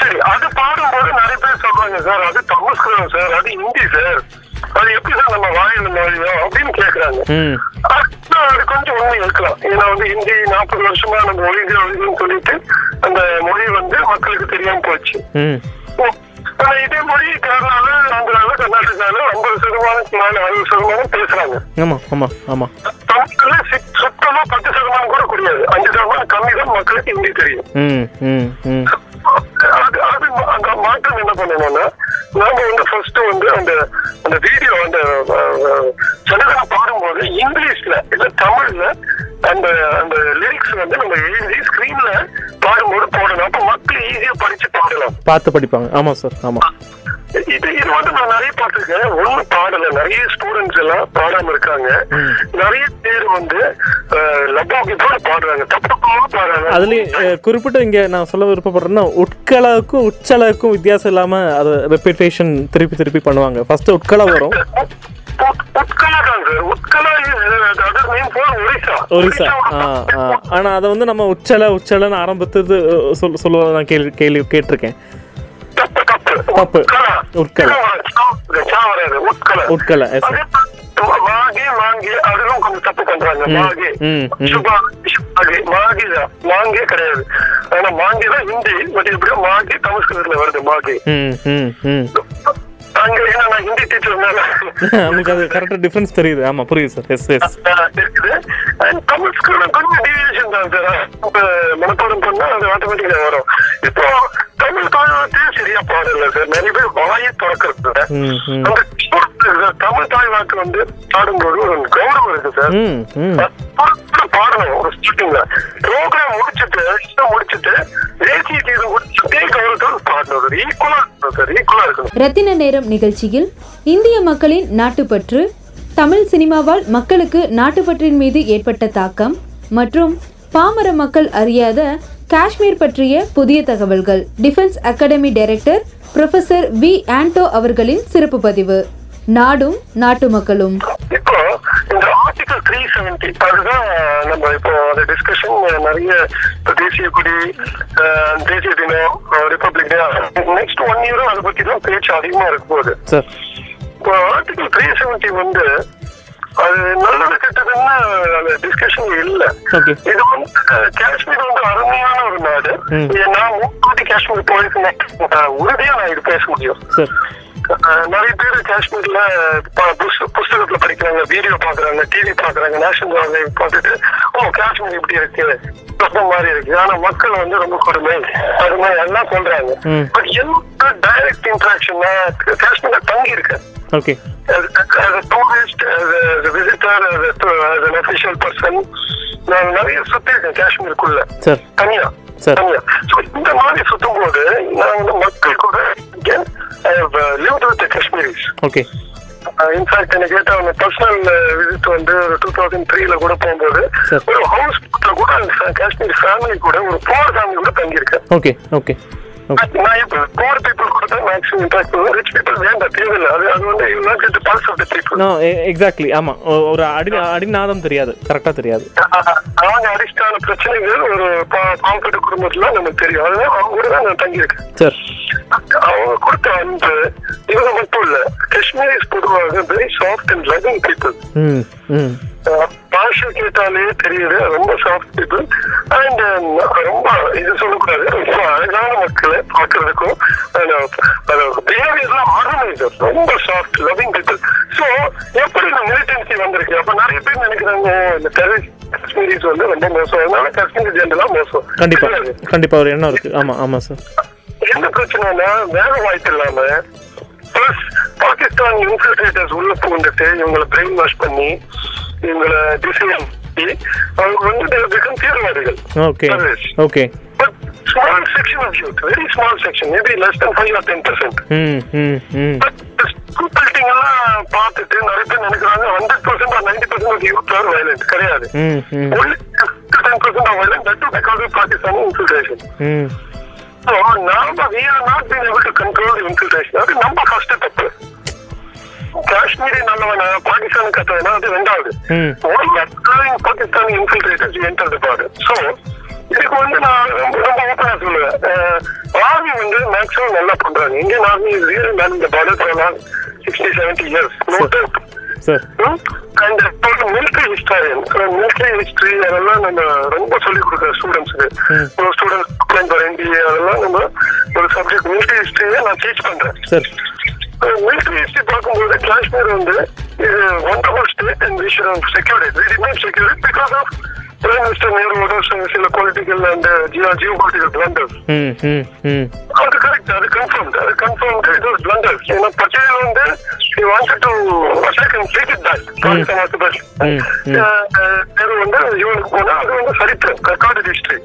சரி அது பாடும்போது நிறைய பேர் சொல்றாங்க சார் அது சமஸ்கிருதம் சார். அது ஹிந்தி சார். அது எப்படி சார் நம்ம வாயில நுழையும் அப்படின்னு கேக்குறாங்க. அது கொஞ்சம் உண்மை இருக்கலாம். ஏன்னா வந்து ஹிந்தி நாற்பது வருஷமா நம்ம ஒழிஞ்சு ஒழிஞ்சுன்னு சொல்லிட்டு அந்த மொழி வந்து மக்களுக்கு தெரியாம போச்சு. ஆனா இதே மொழி கேரளால ஆந்திரால கர்நாடகால ஐம்பது சதமானத்துக்கு மேல அறுபது சதமானம் பேசுறாங்க. ஆமாம் ஆமாம் ஆமாம் தமிழ்ல சுத்தமா பத்து சதமானம் கூட கூடாது அஞ்சு சதமானம் கம்மி தான் மக்களுக்கு ஹிந்தி தெரியும். அது அது அந்த மாற்றம் என்ன பண்ணணும்னா நாம வந்து ஃபர்ஸ்ட் வந்து அந்த அந்த வீடியோ அந்த சனகனை பாடும்போது இங்கிலீஷ்ல இல்ல தமிழ்ல அந்த அந்த லிரிக்ஸ் வந்து நம்ம எழுதி ஸ்கிரீன்ல பாடும்போது போடணும். அப்ப மக்கள் ஈஸியா படிச்சு பாடலாம். பார்த்து படிப்பாங்க. ஆமாம் சார் ஆமாம் இது இது வந்து நான் நிறைய பார்த்திருக்கேன். ஒண்ணு பாடல. நிறைய ஸ்டூடெண்ட்ஸ் எல்லாம் பாடாம இருக்காங்க. நிறைய பேர் வந்து லப்பாக்கிப்போட பாடுறாங்க. தப்பு பாடுறாங்க. அதுலேயும் குறிப்பிட்ட இங்கே நான் சொல்ல விருப்பப்படுறேன்னா உட்களாவுக்கும் உச்சலாவுக்கும் வித்தியாசம் இல்லாமல் அதை ரெப்பிட்டேஷன் திருப்பி திருப்பி பண்ணுவாங்க. ஃபர்ஸ்ட் உட்கலா வரும். ஒரிசா ஒரிசா ஆ ஆ ஆனால் அதை வந்து நம்ம உச்சல உச்சலன்னு ஆரம்பித்தது சொல் சொல்லுவதை நான் கேள்வி கேள்வி கேட்டிருக்கேன் தப்பு உட்கலா. உட்கலா மாகி மாங்கி அதெல்லாம் கொஞ்சம் தப்பு பண்றாங்க மாகி மாகி மாங்கே கிடையாது ஆனா மாங்கி தான் ஹிந்தி பட் எப்படியோ மாகி சமஸ்கிருதத்துல வருது மாகி உங்களுக்கு அது கரெக்டாக டிஃப்ரென்ஸ் தெரியுது. ஆமாம் புரியுது சார் எஸ் எஸ் இருக்குது. தமிழ் ஸ்கூல்ல கொஞ்சம் டீவியேஷன் தான் சார் இப்ப மனப்பாடம் பண்ணா அது ஆட்டோமேட்டிக்கா வரும். இப்போ தமிழ் தாய்வார்த்தையே சரியா பாடல சார். நிறைய பேர் வாயை திறக்கிறது அந்த சார், தமிழ் தாய்வாக்கு வந்து பாடும்போது ஒரு கௌரவம் இருக்கு சார். பாடணும் ஒரு ஸ்டார்டிங்ல. ப்ரோக்ராம் முடிச்சிட்டு இஷ்டம் முடிச்சிட்டு தேசிய கீதம் முடிச்சுட்டே கௌரவத்தோடு பாடணும் ஈக்குவலா இருக்கணும் சார் ஈக்குவலா இருக்கணும். ரத்தின நேரம் நிகழ்ச்சியில் இந்திய மக்களின் நாட்டுப்பற்று தமிழ் சினிமாவால் மக்களுக்கு நாட்டுப்பற்றின் மீது ஏற்பட்ட தாக்கம் மற்றும் பாமர மக்கள் அறியாத காஷ்மீர் பற்றிய புதிய தகவல்கள். Defence academy director professor V Anto அவர்களின் சிறப்பு பதிவு. நாடும் நாட்டு மக்களும். இப்போ இந்த ஆர்டிகல் த்ரீ செவன்டி அதுதான் நம்ம இப்போ அந்த டிஸ்கஷன் நிறைய தேசிய கொடி தேசிய தினம் ரிப்பப்ளிக் டே நெக்ஸ்ட் ஒன் இயரும் அதை பத்தி தான் பேச்சு அதிகமா இருக்க போகுது. சார். இப்போ ஆர்டிகல் த்ரீ செவன்டி வந்து அது நல்லது கெட்டதுன்னு அந்த டிஸ்கஷன் இல்ல. இது வந்து காஷ்மீர் வந்து அருமையான ஒரு நாடு. நான் முன்னாடி காஷ்மீர் போயிருக்கேன். உறுதியா நான் இது பேச முடியும். நிறைய பேர் காஷ்மீர்ல புஸ்தகத்துல படிக்கிறாங்க வீடியோ பாக்குறாங்க டிவி பாக்குறாங்க நேஷனல் பார்த்துட்டு ஓ காஷ்மீர் இப்படி இருக்கு மாதிரி இருக்கு. ஆனா மக்கள் வந்து ரொம்ப கொடுமை. அது மாதிரி எல்லாம் சொல்றாங்க. பட் என்ன டைரக்ட் இன்ட்ராக்ஷன் காஷ்மீர்ல தங்கி இருக்கு as, as a tourist, as a, as a visitor, as, a, as an official person, நான் நிறைய சுத்தி இருக்கேன் காஷ்மீருக்குள்ள. தனியா. இந்த மாதிரி சுத்தும் போது நான் வந்து மக்கள் கூட live with Kashmiris okay in fact எனக்கு கேட்ட அந்த பர்சனல் விசிட் வந்து ஒரு டூ தௌசண்ட் த்ரீல கூட போகும்போது. ஒரு ஹவுஸ் கூட காஷ்மீர் ஃபேமிலி கூட ஒரு போர் ஃபேமிலி கூட தங்கியிருக்கேன். ஓகே ஓகே எக்ஸாக்ட்லி ஆமாம் ஒரு அடி அடிநாதம் தெரியாது. கரெக்டாக தெரியாது. அவங்க அடிஸ்டான பிரச்சனைகள் ஒரு பா- பாவப்பட்ட குடும்பத்துல நமக்கு தெரியும். அதுதான் அவங்க கூட நான் தங்கியிருக்கேன். சார் அவங்க கொடுத்த அன்பு இவங்க மட்டும் இல்ல காஷ்மீரிஸ் பொதுவாக very soft and loving people பாஷை கேட்டாலே தெரியுது ரொம்ப சாஃப்ட் பீப்புள் அண்ட் ரொம்ப இது சொல்லக்கூடாது ரொம்ப அழகான மக்களை பார்க்கறதுக்கும் பிஹேவியர்லாம் ஆர்கனைசர் ரொம்ப சாஃப்ட் லவிங் பீப்புள் ஸோ எப்படி இந்த மிலிட்டன்சி வந்திருக்கு அப்ப நிறைய பேர் நினைக்கிறாங்க இந்த டெரரிஸ்ட் காஷ்மீரிஸ் வந்து ரொம்ப மோசம். அதனால காஷ்மீர் ஜென்ரலா மோசம். கண்டிப்பா. கண்டிப்பா ஒரு எண்ணம் இருக்கு. ஆமா ஆமா சார் என்ன பிரச்சனைனா வேலை வாய்ப்பு இல்லாம பிளஸ் பாகிஸ்தான் இன்ஃபில்ட்ரேட்டர்ஸ் உள்ள பூந்துட்டு இவங்களை பிரெயின் வாஷ் பண்ணி இவங்களை திசையம் அவங்க வந்து become தீவிரவாதிகள் okay Terrorists. Okay But small section of youth, very small section, maybe less than 5 or 10%. ம் ம் ம் But the school building எல்லாம் பார்த்துட்டு நிறைய பேர் நினைக்கிறாங்க hundred percent or ninety percent of youth are violent கிடையாது. Only ten percent of violent that because of Pakistan infiltration so நாம we are not been able to control infiltration அது நம்ம first தப்பு. காஷ்மீரி நல்லவன பாகிஸ்தான் கத்தவனா அது ரெண்டாவது. ம். பாகிஸ்தான் இன்ஃபில்ட்ரேட்டர்ஸ் என்டர் பாடு so இதுக்கு வந்து நான் ரொம்ப ரொம்ப ஓப்பனா சொல்லுவேன். ஆர்மி வந்து மேக்ஸிமம் நல்லா பண்றாங்க. Indian army is real man இந்த for sixty seventy years no doubt sir and military historian military history அதெல்லாம் நம்ம ரொம்ப சொல்லிக் கொடுக்குற ஸ்டூடெண்ட்ஸுக்கு ஒரு ஃபார் என்டிஏ அதெல்லாம் நம்ம ஒரு சப்ஜெக்ட் மிலிட்டரி ஹிஸ்டரியை நான் டீச் பண்றேன். சார் மிலிட்டரி ஹிஸ்டரி பார்க்கும்போது காஷ்மீர் வந்து ஒண்டர்ஃபுல் ஸ்டேட் அண்ட் விஷயம் secured we remain secured because of prime minister நேருவோட சில political and geo geopolitical blunders அது கரெக்ட் அது கன்ஃபார்ம் அது கன்ஃபார்ம் இட் பிளண்டர்ஸ் ஏன்னா பட்டேல் வந்து attack and take it back Pakistan occupation Nehru வந்து இவனுக்கு போனா அது வந்து சரித்திரம். ரெக்கார்டு ஹிஸ்டரி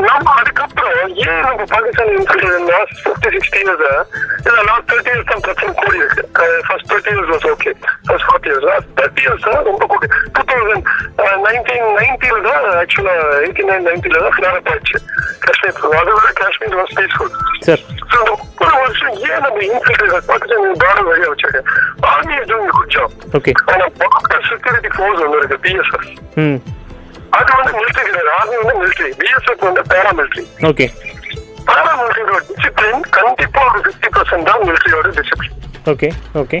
நம்ம அதுக்கப்புறம் ஏன் நம்ம Pakistan last fifty sixty years thirty years தான் பிரச்சனை கூடி இருக்கு first thirty years was okay first forty years last thirty years தான் ரொம்ப கூடி டூ தௌசண்ட் நைன்டீன் நைன்டில தான் ஆக்சுவலா எயிட்டி நைன் நைன்டில தான் ஃபிளாரப் ஆயிடுச்சு காஷ்மீர் அதை விட Kashmir was peaceful sir so இந்த ஒரு வருஷம் ஏன் நம்ம இன்ஃபில்ட்ரேட் பாகிஸ்தான் பார்டர் வழியா வச்சிருக்கேன் army is doing good job okay ஆனா பார்டர் செக்யூரிட்டி ஃபோர்ஸ் ஒன்று இருக்கு பிஎஸ்எஃப் அது வந்து மிலிட்டரி கிடையாது ஆர்மி வந்து மிலிட்டரி பிஎஸ்எஃப் வந்து பேராமிலிட்டரி ஓகே பாராமிலிட்டரியோட டிசிப்ளின் கண்டிப்பா ஒரு ஃபிஃப்டி பர்சன்ட் தான் மிலிட்டரியோட டிசிப்ளின் ஓகே ஓகே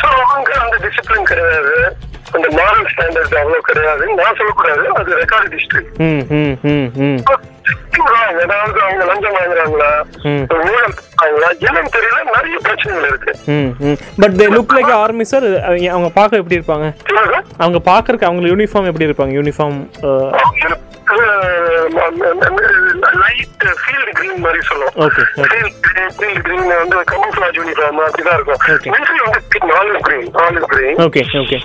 ஸோ அவங்க அந்த டிசிப்ளின் கிடையாது. அந்த மாரல் ஸ்டாண்டர்ட் அவ்வளவு கிடையாது. நான் சொல்லக்கூடாது. அது ரெக்கார்டு ஹிஸ்டரி ஏதாவது அவங்க லஞ்சம் வாங்குறாங்களா. ஊழல் என்னன்னு தெரியல. நிறைய பிரச்சனைகள் இருக்கு. But they look like army sir அவங்க பார்க்க எப்படி இருப்பாங்க. அவங்க பார்க்கறக்கு அவங்க யூனிஃபார்ம் எப்படி இருப்பாங்க? யூனிஃபார்ம் லைட் ஃபீல்டு கிரீன் மாதிரி சொல்லுவோம். ஃபீல்டு கிரீன் வந்து கமோஃபிளாஜ் யூனிஃபார்ம் அப்படிதான் இருக்கும். மிலிட்டரி வந்து olive green green okay okay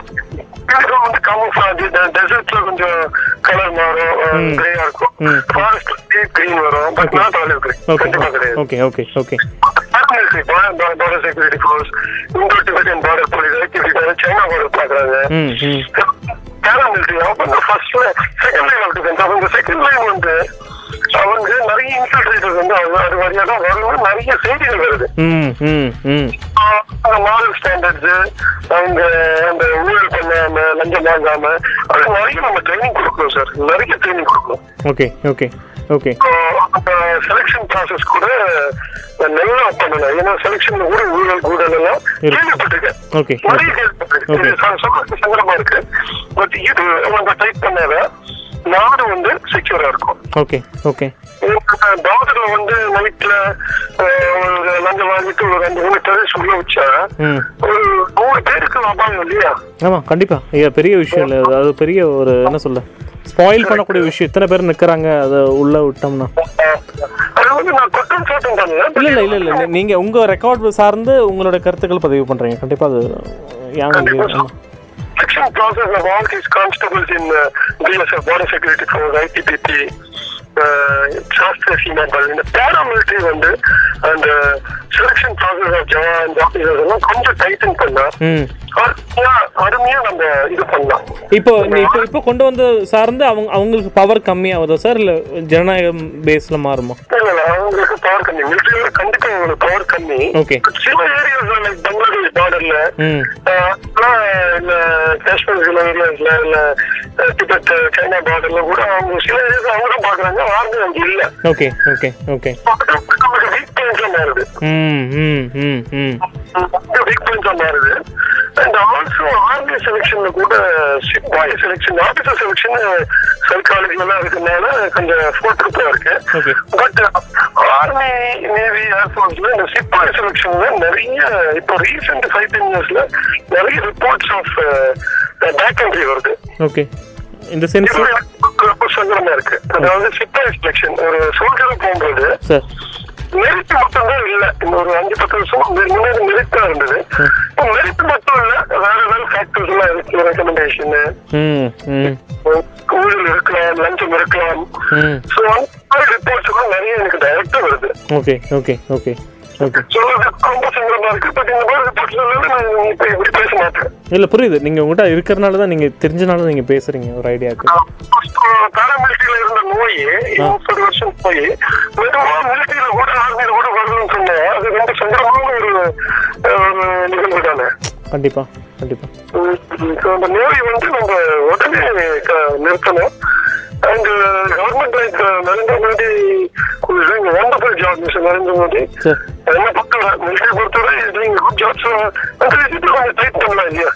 வந்து டெசர்ட்ல கொஞ்சம் கலர் மாறும். கிரேயா இருக்கும். ஃபாரஸ்ட் கிரீன் வரும் பட் நாட் ஆலிவ் கிரீன் கண்டிப்பா கிடையாது. Okay okay okay military border security force Indo Tibetan border police activity China border பாக்குறாங்க ம் ம். பேராமிலிட்டரி அவங்க ஃபர்ஸ்ட்ல செகண்ட் லைன் ஆஃப் டிஃபென்ஸ் அவங்க செகண்ட் லைன் வந்து அவங்க நிறைய இன்ஃபில்ட்ரேட்டர்ஸ் வந்து அது வழியா தான் வரணும் நிறைய செய்திகள் வருது. அந்த மாரல் ஸ்டாண்டர்ட்ஸ் அவங்க அந்த ஊழல் பண்ண அந்த லஞ்சம் வாங்காம அது நிறைய நம்ம ட்ரைனிங் கொடுக்கணும் சார் நிறைய ட்ரைனிங் கொடுக்கணும். Okay okay okay. Selection process கூட நல்லா பண்ணணும். ஏன்னா செலெக்ஷன்ல கூட ஊழல் கூடல் எல்லாம். கேள்விப்பட்டிருக்கேன். ஓகே நிறைய கேள்விப்பட்டிருக்கேன். சங்கடமா இருக்கு. பட் இது அவங்க டைப் பண்ணாத நாடு வந்து செக்யூரா இருக்கும். Okay okay. டாக்டர்ல வந்து நைட்ல லஞ்சம் வாங்கிட்டு ஒரு ரெண்டு மூணு டெரரிஸ்ட் உள்ள வச்சா ஒரு நூறு பேருக்கு அபாயம் இல்லையா? ஆமாம் கண்டிப்பாக ஐயா பெரிய விஷயம் இல்லை. அது பெரிய ஒரு என்ன சொல்ல ஸ்பாயில் பண்ணக்கூடிய விஷயம். இத்தனை பேர் நிற்கிறாங்க அதை உள்ளே விட்டோம்னா. இல்லை இல்லை இல்லை இல்லை. நீங்கள் உங்கள் ரெக்கார்ட் சார்ந்து உங்களோட கருத்துக்கள் பதிவு பண்ணுறீங்க கண்டிப்பாக அது யாங்க ஆமாம் Section process of all these constables in uh, BSF, Border Security Force, ITPP, uh, Seema Bal, இந்த paramilitary வந்து அந்த selection process of jawan officers எல்லாம் கொஞ்சம் டைட்டன் பண்ணா அருமையா நம்ம இது பண்ணலாம் இப்போ இப்போ இப்போ கொண்டு வந்த சார்ந்து அவங்க அவங்களுக்கு பவர் கம்மியாகுதா சார் இல்லை ஜனநாயகம் பேஸில் மாறுமா இல்ல இல்ல அவங்களுக்கு பவர் கம்மி மிலிட்டரியில கண்டிப்பா அவங்களுக்கு பவர் கம்மி ஓகே சில ஏரியாஸ் லைக் பங்களாதேஷ் பார்டர்ல இல்ல காஷ்மீர் சில ஏரியாஸ்ல இல்ல திபெத் சைனா பார்டர்ல கூட அவங்க சில ஏரியாஸ் அவங்க பாக்குறாங்க ஆர்மி அங்க இல்ல. Okay okay okay. நமக்கு வீக் பாயிண்ட்ஸா மாறுது. வீக் பாயிண்ட்ஸா மாறுது. அண்ட் ஆல்சோ ஆர்மி செலெக்ஷன்ல கூட சிப்பாய் செலெக்ஷன் ஆபீசர் செலெக்ஷன் சர்க்காலேஜ் எல்லாம் இருக்கனால கொஞ்சம் ஃபோட்டோ இருக்கு. பட் ஆர்மி நேவி ஏர்ஃபோர்ஸ்ல இந்த சிப்பாய் செலெக்ஷன்ல நிறைய இப்போ ரீசெண்ட் ஃபைவ் டென் இயர்ஸ்ல நிறைய ரிப்போர்ட்ஸ் ஆஃப் பேக் கண்ட்ரி வருது ஓகே இந்த சென்ஸ் சங்கடமா இருக்கு. அதாவது சிப்பாய் செலெக்ஷன் ஒரு சோல்ஜரா போகும்போது சார் மெரிட் மட்டும் தான் இல்ல. இந்த ஒரு அஞ்சு பத்து வருஷம் முன்னாடி மெரிட் தான் இருந்தது. இப்போ மெரிட் மட்டும் இல்ல. வேற வேற ஃபேக்டர்ஸ் எல்லாம் இருக்கு. ரெக்கமெண்டேஷன் ஊழல் இருக்கலாம் லஞ்சம் இருக்கலாம். ஸோ அந்த ரிப்போர்ட்ஸ் நிறைய எனக்கு டைரக்டா வருது. ஓகே ஓகே ஓகே இல்லை புரியுது நீங்கள் உங்கள்கிட்ட இருக்கிறனால தான் நீங்கள் தெரிஞ்சனால தான் நீங்கள் பேசுகிறீங்க ஒரு ஐடியாவுக்கு பாராமிலிட்டரியில இருந்த நோய் முப்பது வருஷம் போய் மெதுவா மிலிட்டரியில கூட ஆர்மியில கூட வரணும்னு சொன்னா அது ரொம்ப சங்கடமான ஒரு நிகழ்வு தானே கண்டிப்பாக ஸோ அந்த நோய் வந்து நம்ம உடனே நிறுத்தணும் and government like Narendra Modi wonderful job mister Narendra Modi என்ன பொறுத்தவரை மிலிட்டரி பொறுத்தவரை டூயிங் குட் ஜாப்ஸ் அந்த விஷயத்துல கொஞ்சம் டைட் பண்ணலாம் இல்லையா.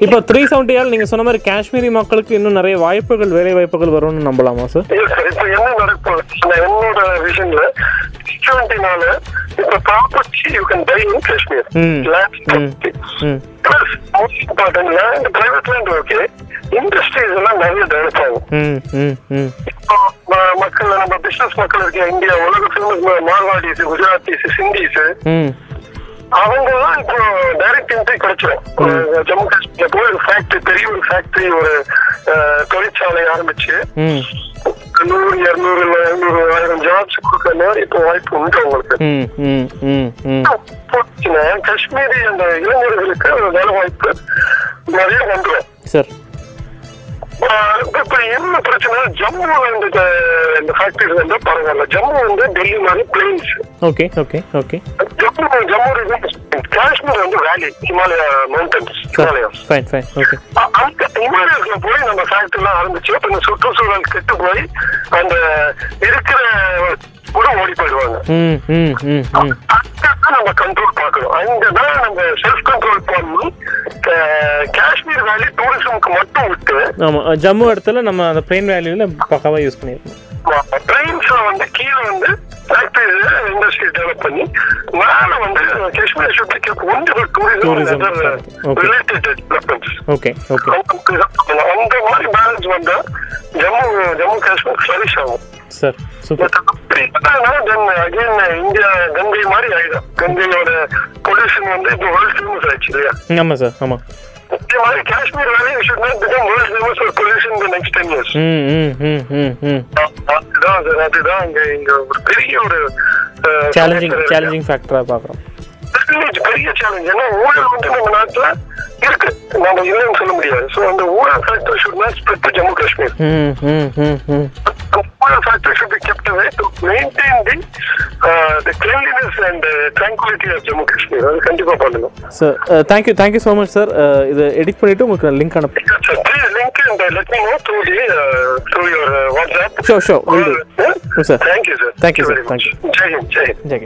இப்போ த்ரீ செவன்ட்டியால் நீங்கள் சொன்ன மாதிரி காஷ்மீரி மக்களுக்கு இன்னும் நிறைய வாய்ப்புகள் வேலை வாய்ப்புகள் வரும்னு நம்பலாமா சார். இப்ப என்ன நடக்கும் என்னோட விஷன்ல செவன்டினால இப்ப property you can buy in Kashmir plus most important land private land okay industries எல்லாம் நிறைய டெவலப் ஆகும். ம் இப்போ ம- மக்கள் நம்ம பிசினஸ் மக்கள் இருக்க இந்தியா உலக ஃபேமஸ் மார்வாடிஸ் குஜராத்திஸ் சிந்திஸ். எல்லாம் இப்போ டைரக்ட் என்ட்ரி கிடைச்சிடும் ஜம்மு காஷ்மீர்ல போய் ஒரு ஃபேக்டரி பெரிய ஒரு ஃபேக்டரி ஒரு தொழிற்சாலை ஆரம்பிச்சு நூறு இருநூறு ஐநூறு ஆயிரம் ஜாப்ஸ் கொடுக்குற மாதிரி இப்போ வாய்ப்பு உண்டு போச்சுன்னா காஷ்மீரி அந்த இளைஞர்களுக்கு வேலை வாய்ப்பு நிறைய வந்துடும் சார். இப்ப என்ன பிரச்சனை? ஜம்மு இந்த இந்த ஃபேக்டரிஸ் வந்து பரவாயில்ல. ஜம்மு வந்து டெல்லி மாதிரி plains okay okay okay. Jammu Jammu Kashmir வந்து valley Himalaya mountains Himalayas fine fine okay அந்த ஹிமாலயஸ்ல போய் நம்ம ஃபேக்டரி எல்லாம் ஆரம்பிச்சு அப்ப இந்த சுற்றுச்சூழல் கெட்டு போய் அந்த இருக்கிற கூட ஓடி போயிடுவாங்க. நம்ம கண்ட்ரோல் பார்க்கணும். அங்கதான் நம்ம செல்ஃப் கண்ட்ரோல் பண்ணி காஷ்மீர் வேலி டூரிசம்க்கு மட்டும் விட்டு ஆமாம் ஜம்மு இடத்துல நம்ம அந்த பிளெயின் வேல்யூவில் பக்காவாக யூஸ் பண்ணியிருக்கோம் ட்ரெயின்ஸ்ல வந்து கீழே வந்து ஃபேக்டரிஸ் இண்டஸ்ட்ரீஸ் டெவலப் பண்ணி மேல வந்து காஷ்மீர் ஷுட் பிகேப் ஒன்று Tourism, tourism okay. Related developments okay okay அந்த மாதிரி பேலன்ஸ் வந்தா ஜம்மு ஜம்மு காஷ்மீர் ஃபிளரிஷ் ஆகும். Sir super then again India Ganga மாதிரி ஆயிடும். கங்கையோட பொல்யூஷன் வந்து இப்போ வேர்ல்ட் ஃபேமஸ் ஆயிடுச்சு இல்லையா? ஆமாம் சார் மாதிரி Kashmir valley should not become world famous for pollution the next ten years hmm hmm hmm ம் ம். அதுதான் அது- அதுதான் இங்க இங்க ஒரு பெரிய ஒரு சேலஞ்சிங் சேலஞ்சிங் இருக்கு. பெரிய சேலஞ்ச் ஏன்னா ஊழல் வந்து நம்ம நாட்டுல இருக்கு. நம்ம இல்லைன்னு சொல்ல முடியாது. சோ அந்த ஊழல் factor should not spread to Jammu Kashmir hmm hmm hmm hmm. ஊழல் factor should be kept away to maintain the the cleanliness and tranquility of Jammu Kashmir அது கண்டிப்பா பண்ணணும். Sir thank you thank you so much sir இதை edit பண்ணிவிட்டு உங்களுக்கு link அனுப்பு Please link and uh, let me know through the uh, through your uh, WhatsApp. Sure, sure, will do. Uh, Yes, sir. Thank you, sir. Thank you, sir. very Thank